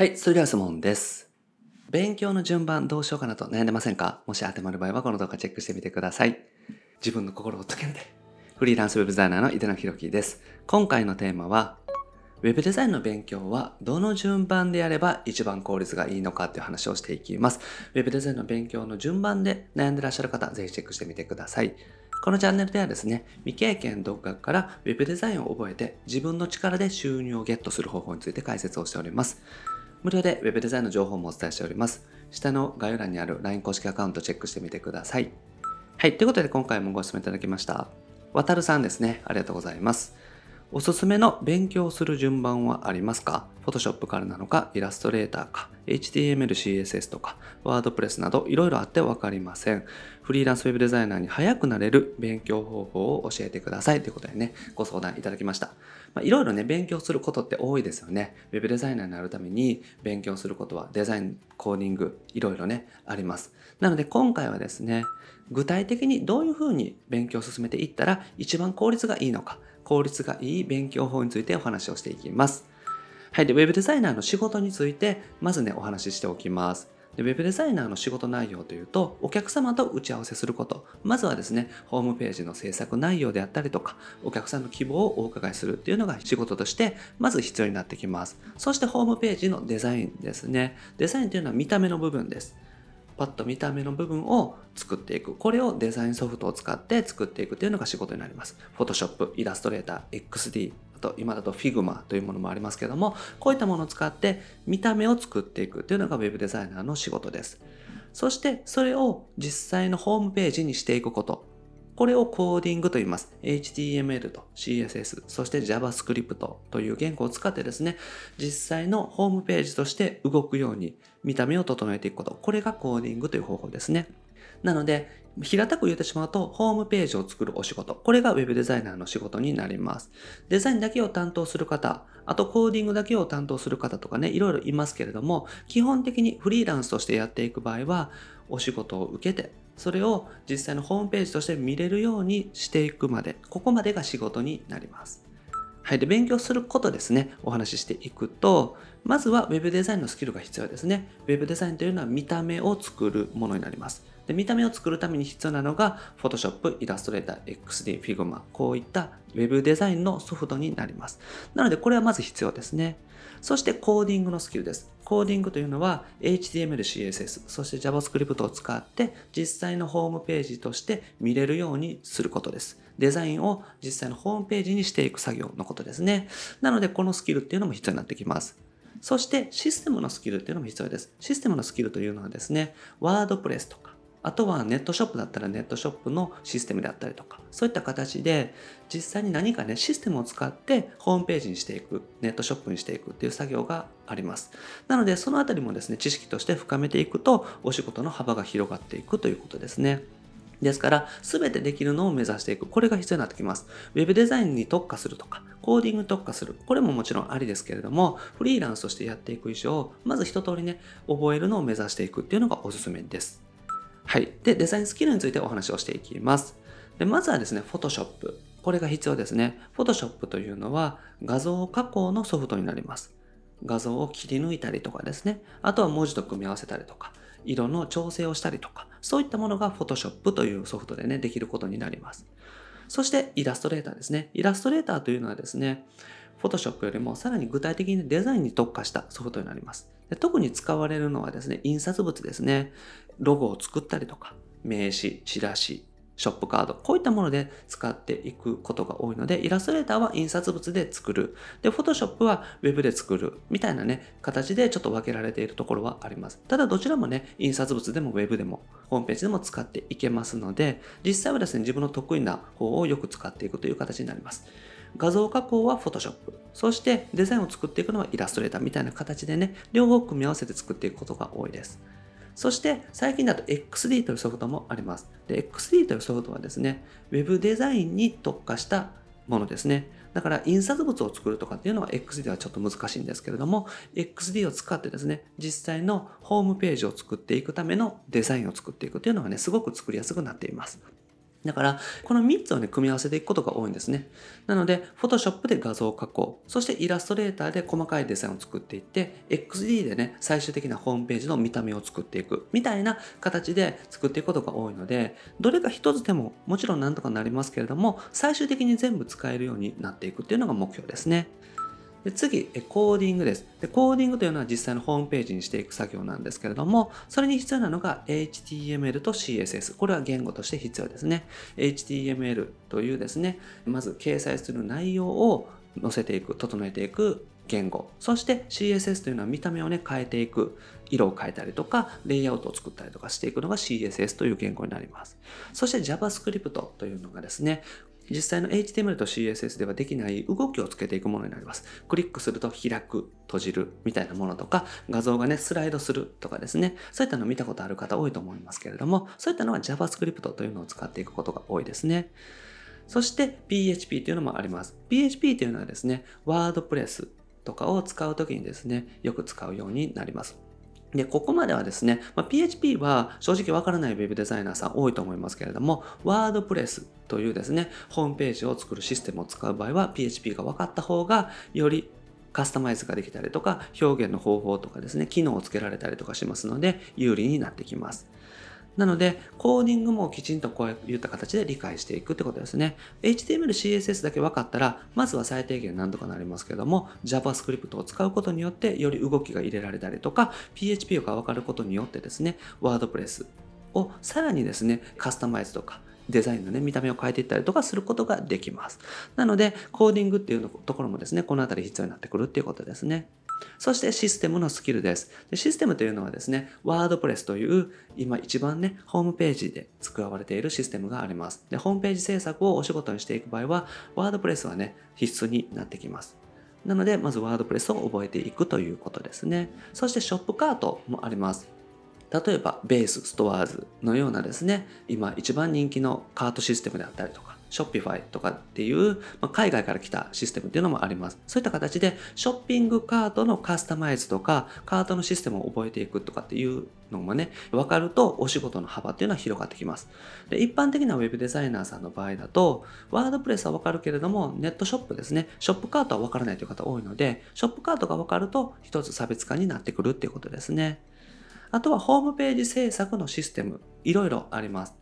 はい、それでは質問です。勉強の順番どうしようかなと悩んでませんか？もし当てはまる場合はこの動画チェックしてみてください。自分の心を解けるで。フリーランスウェブデザイナーの井手野博樹です。今回のテーマは、ウェブデザインの勉強はどの順番でやれば一番効率がいいのかっていう話をしていきます。ウェブデザインの勉強の順番で悩んでらっしゃる方、ぜひチェックしてみてください。このチャンネルではですね、未経験独学からウェブデザインを覚えて自分の力で収入をゲットする方法について解説をしております。無料で Web デザインの情報もお伝えしております。下の概要欄にある LINE 公式アカウントチェックしてみてください。はい。ということで今回もご質問いただきました。わたるさんですね。ありがとうございます。おすすめの勉強する順番はありますか ?Photoshop からなのか、イラストレーターか、HTML、CSS とか、WordPress などいろいろあってわかりません。フリーランスウェブデザイナーに早くなれる勉強方法を教えてくださいということでね、ご相談いただきました。いろいろね、勉強することって多いですよね。ウェブデザイナーになるために勉強することはデザイン、コーディング、いろいろね、あります。なので今回はですね、具体的にどういうふうに勉強を進めていったら一番効率がいいのか、効率がいい勉強法についてお話をしていきます。はい。で、ウェブデザイナーの仕事について、まずね、お話ししておきます。でウェブデザイナーの仕事内容というと、お客様と打ち合わせすること。まずはですね、ホームページの制作内容であったりとか、お客さんの希望をお伺いするっていうのが仕事として、まず必要になってきます。そしてホームページのデザインですね。デザインというのは見た目の部分です。パッと見た目の部分を作っていく。これをデザインソフトを使って作っていくというのが仕事になります。Photoshop、イラストレーター、XD、あと今だと Figma というものもありますけども、こういったものを使って見た目を作っていくというのが Web デザイナーの仕事です。そしてそれを実際のホームページにしていくこと。これをコーディングと言います。HTML と CSS、そして JavaScript という言語を使ってですね、実際のホームページとして動くように見た目を整えていくこと。これがコーディングという方法ですね。なので、平たく言ってしまうと、ホームページを作るお仕事。これが Web デザイナーの仕事になります。デザインだけを担当する方、あとコーディングだけを担当する方とかね、いろいろいますけれども、基本的にフリーランスとしてやっていく場合は、お仕事を受けて、それを実際のホームページとして見れるようにしていくまで、ここまでが仕事になります。はい。で、勉強することですね、お話ししていくと、まずは Web デザインのスキルが必要ですね。Web デザインというのは見た目を作るものになります。で見た目を作るために必要なのが Photoshop、Illustrator、XD、Figma、こういった Web デザインのソフトになります。なので、これはまず必要ですね。そしてコーディングのスキルです。コーディングというのは HTML、CSS、そして JavaScript を使って実際のホームページとして見れるようにすることです。デザインを実際のホームページにしていく作業のことですね。なので、このスキルっていうのも必要になってきます。そしてシステムのスキルっていうのも必要です。システムのスキルというのはですね、ワードプレスとか、あとはネットショップだったらネットショップのシステムであったりとか、そういった形で実際に何かね、システムを使ってホームページにしていく、ネットショップにしていくっていう作業があります。なので、そのあたりもですね、知識として深めていくと、お仕事の幅が広がっていくということですね。ですから、すべてできるのを目指していく。これが必要になってきます。ウェブデザインに特化するとか、コーディングに特化する。これももちろんありですけれども、フリーランスとしてやっていく以上、まず一通りね、覚えるのを目指していくっていうのがおすすめです。はい。で、デザインスキルについてお話をしていきます。で、まずはですね、Photoshop。これが必要ですね。Photoshop というのは画像加工のソフトになります。画像を切り抜いたりとかですね。あとは文字と組み合わせたりとか、色の調整をしたりとか、そういったものが Photoshop というソフトでね、できることになります。そしてイラストレーターですね。イラストレーターというのはですね、Photoshop よりもさらに具体的にデザインに特化したソフトになります。で特に使われるのはですね、印刷物ですね。ロゴを作ったりとか、名刺、チラシ、ショップカード、こういったもので使っていくことが多いので、イラストレーターは印刷物で作る。で、Photoshop は Web で作る。みたいなね、形でちょっと分けられているところはあります。ただどちらもね、印刷物でも Web でも、ホームページでも使っていけますので、実際はですね、自分の得意な方をよく使っていくという形になります。画像加工は Photoshop。そしてデザインを作っていくのはイラストレーターみたいな形でね、両方組み合わせて作っていくことが多いです。そして最近だと XD というソフトもあります。で、XD というソフトはですね、Web デザインに特化したものですね。だから印刷物を作るとかっていうのは XD ではちょっと難しいんですけれども、XD を使ってですね、実際のホームページを作っていくためのデザインを作っていくっていうのがね、すごく作りやすくなっています。だから、この3つをね、組み合わせていくことが多いんですね。なので、Photoshop で画像を加工、そしてイラストレーターで細かいデザインを作っていって、XD でね、最終的なホームページの見た目を作っていく、みたいな形で作っていくことが多いので、どれか一つでももちろんなんとかなりますけれども、最終的に全部使えるようになっていくっていうのが目標ですね。で次、コーディングですで。コーディングというのは実際のホームページにしていく作業なんですけれども、それに必要なのが HTML と CSS。これは言語として必要ですね。HTML というですね、まず掲載する内容を載せていく、整えていく言語。そして CSS というのは見た目をね、変えていく。色を変えたりとか、レイアウトを作ったりとかしていくのが CSS という言語になります。そして JavaScript というのがですね、実際の HTML と CSS ではできない動きをつけていくものになります。クリックすると開く、閉じるみたいなものとか、画像がね、スライドするとかですね、そういったのを見たことある方多いと思いますけれども、そういったのは JavaScript というのを使っていくことが多いですね。そして PHP というのもあります。PHP というのはですね、WordPress とかを使うときにですね、よく使うようになります。で、ここまではですね、まあ、PHP は正直わからない Web デザイナーさん多いと思いますけれども、WordPress というですね、ホームページを作るシステムを使う場合は PHP が分かった方がよりカスタマイズができたりとか、表現の方法とかですね、機能をつけられたりとかしますので、有利になってきます。なので、コーディングもきちんとこういった形で理解していくってことですね。HTML、CSS だけ分かったら、まずは最低限何とかなりますけども、JavaScript を使うことによって、より動きが入れられたりとか、PHP が分かることによってですね、WordPress をさらにですね、カスタマイズとか、デザインのね、見た目を変えていったりとかすることができます。なので、コーディングっていうところもですね、このあたり必要になってくるっていうことですね。そしてシステムのスキルです。でシステムというのはですね、ワードプレスという今一番ね、ホームページで使われているシステムがあります。で、ホームページ制作をお仕事にしていく場合は、ワードプレスはね、必須になってきます。なので、まずワードプレスを覚えていくということですね。そしてショップカートもあります。例えば、ベース、ストアーズのようなですね、今一番人気のカートシステムであったりとか、ショッピファイとかっていう、まあ、海外から来たシステムっていうのもあります。そういった形で、ショッピングカートのカスタマイズとか、カートのシステムを覚えていくとかっていうのもね、分かるとお仕事の幅っていうのは広がってきます。で一般的な Web デザイナーさんの場合だと、ワードプレスは分かるけれども、ネットショップですね、ショップカートは分からないという方多いので、ショップカートが分かると一つ差別化になってくるっていうことですね。あとはホームページ制作のシステム、いろいろあります。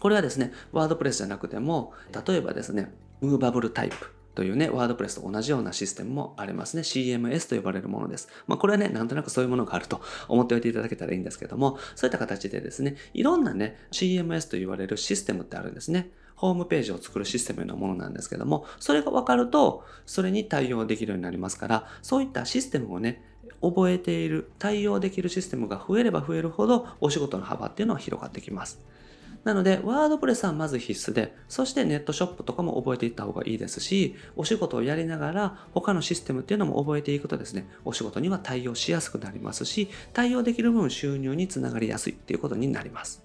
これはですね、ワードプレスじゃなくても、例えばですね、ムーバブルタイプというね、ワードプレスと同じようなシステムもありますね。CMS と呼ばれるものです。まあ、これはね、なんとなくそういうものがあると 思っておいていただけたらいいんですけども、そういった形でですね、いろんなね、CMS と言われるシステムってあるんですね。ホームページを作るシステムのものなんですけども、それが分かると、それに対応できるようになりますから、そういったシステムをね、覚えている、対応できるシステムが増えれば増えるほど、お仕事の幅っていうのは広がってきます。なので、ワードプレスはまず必須で、そしてネットショップとかも覚えていった方がいいですし、お仕事をやりながら他のシステムっていうのも覚えていくとですね、お仕事には対応しやすくなりますし、対応できる分収入につながりやすいっていうことになります。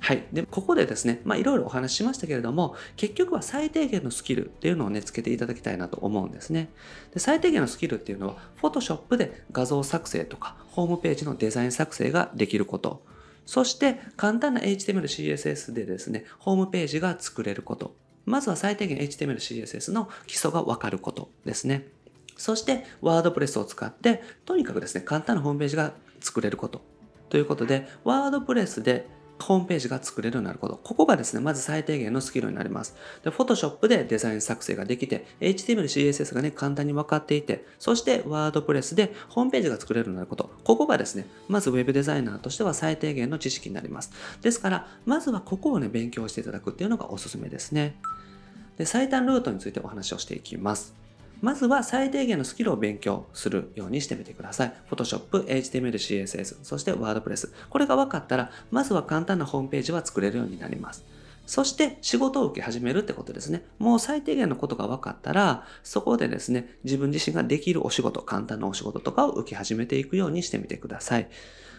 はい。で、ここでですね、まあいろいろお話ししましたけれども、結局は最低限のスキルっていうのをね、つけていただきたいなと思うんですね。で、最低限のスキルっていうのは、Photoshop で画像作成とか、ホームページのデザイン作成ができること。そして簡単な HTML、CSS でですね、ホームページが作れること。まずは最低限 HTML、CSS の基礎がわかることですね。そして、ワードプレスを使って、とにかくですね、簡単なホームページが作れること。ということで、ワードプレスでホームページが作れるようになること。ここがですね、まず最低限のスキルになります。で、Photoshop でデザイン作成ができて、HTML、CSS がね、簡単に分かっていて、そして WordPress でホームページが作れるようになること。ここがですね、まず Web デザイナーとしては最低限の知識になります。ですから、まずはここをね、勉強していただくっていうのがおすすめですね。で、最短ルートについてお話をしていきます。まずは最低限のスキルを勉強するようにしてみてください。Photoshop、HTML、CSS、そして WordPress。これが分かったら、まずは簡単なホームページは作れるようになります。そして仕事を受け始めるってことですね。もう最低限のことが分かったら、そこでですね、自分自身ができるお仕事、簡単なお仕事とかを受け始めていくようにしてみてください。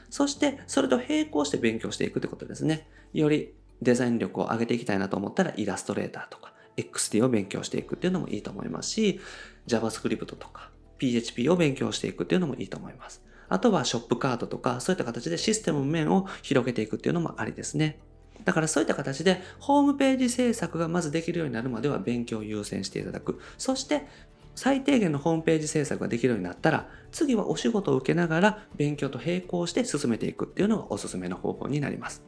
そして、それと並行して勉強していくってことですね。よりデザイン力を上げていきたいなと思ったら、イラストレーターとか、XD を勉強していくっていうのもいいと思いますし、JavaScript とか PHP を勉強していくっていうのもいいと思います。あとはショップカードとかそういった形でシステム面を広げていくっていうのもありですね。だからそういった形でホームページ制作がまずできるようになるまでは勉強を優先していただく。そして最低限のホームページ制作ができるようになったら次はお仕事を受けながら勉強と並行して進めていくっていうのがおすすめの方法になります。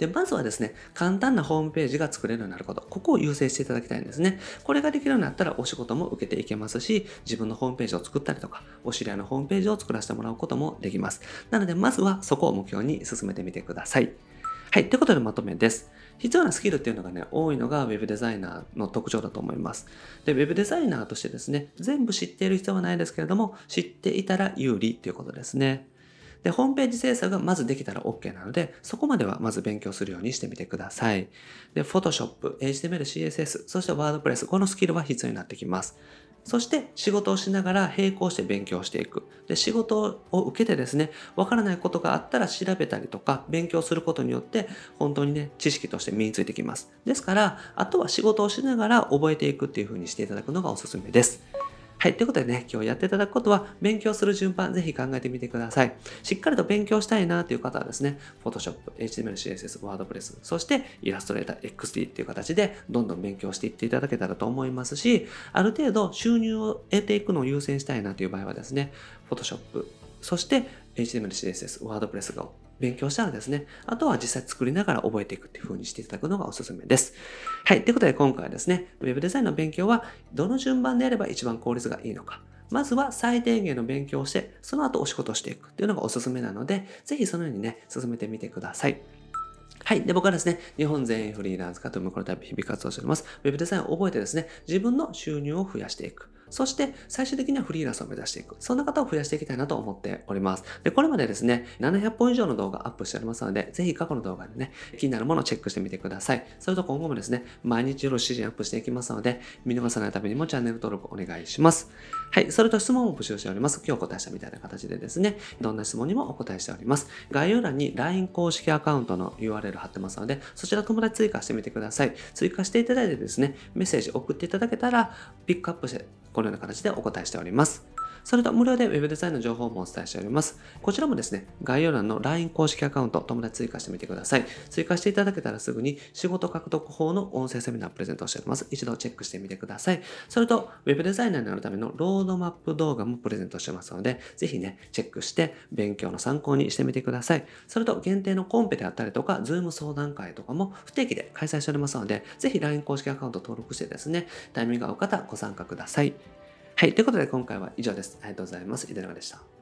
で、まずはですね、簡単なホームページが作れるようになること。ここを優先していただきたいんですね。これができるようになったらお仕事も受けていけますし、自分のホームページを作ったりとか、お知り合いのホームページを作らせてもらうこともできます。なので、まずはそこを目標に進めてみてください。はい。ということでまとめです。必要なスキルっていうのがね、多いのが Web デザイナーの特徴だと思います。で、Web デザイナーとしてですね、全部知っている必要はないですけれども、知っていたら有利っていうことですね。で、ホームページ制作がまずできたら OK なので、そこまではまず勉強するようにしてみてください。で、Photoshop、HTML、CSS、そして WordPress、このスキルは必要になってきます。そして仕事をしながら並行して勉強していく。で、仕事を受けてですね、わからないことがあったら調べたりとか勉強することによって本当にね、知識として身についてきます。ですから、あとは仕事をしながら覚えていくっていう風にしていただくのがおすすめです。はい。ということでね、今日やっていただくことは、勉強する順番、ぜひ考えてみてください。しっかりと勉強したいなという方はですね、Photoshop、HTML、CSS、WordPress、そして Illustrator、XD っていう形で、どんどん勉強していっていただけたらと思いますし、ある程度収入を得ていくのを優先したいなという場合はですね、Photoshop、そして HTML、CSS、WordPress が勉強したらですね、あとは実際作りながら覚えていくっていう風にしていただくのがおすすめです。はい。ということで今回はですね、Web デザインの勉強はどの順番でやれば一番効率がいいのか。まずは最低限の勉強をして、その後お仕事していくっていうのがおすすめなので、ぜひそのようにね、進めてみてください。はい。で、僕はですね、日本全員フリーランス化というこのタイプ日々活動しております。Web デザインを覚えてですね、自分の収入を増やしていく。そして最終的にはフリーランスを目指していく。そんな方を増やしていきたいなと思っております。で、これまでですね、700本以上の動画アップしておりますので、ぜひ過去の動画でね、気になるものをチェックしてみてください。それと今後もですね、毎日夜7時にアップしていきますので、見逃さないためにもチャンネル登録お願いします。はい。それと質問を募集しております。今日お答えしたみたいな形でですね、どんな質問にもお答えしております。概要欄に LINE 公式アカウントの URL 貼ってますので、そちら友達追加してみてください。追加していただいてですね、メッセージ送っていただけたら、ピックアップしてこのような形でお答えしております。それと無料で Web デザインの情報もお伝えしております。こちらもですね、概要欄の LINE 公式アカウント、友達追加してみてください。追加していただけたらすぐに仕事獲得法の音声セミナープレゼントしております。一度チェックしてみてください。それと Web デザイナーになるためのロードマップ動画もプレゼントしてますので、ぜひね、チェックして勉強の参考にしてみてください。それと限定のコンペであったりとか、Zoom 相談会とかも不定期で開催しておりますので、ぜひ LINE 公式アカウント登録してですね、タイミングが合う方ご参加ください。はい。ということで今回は以上です。ありがとうございます。井出永でした。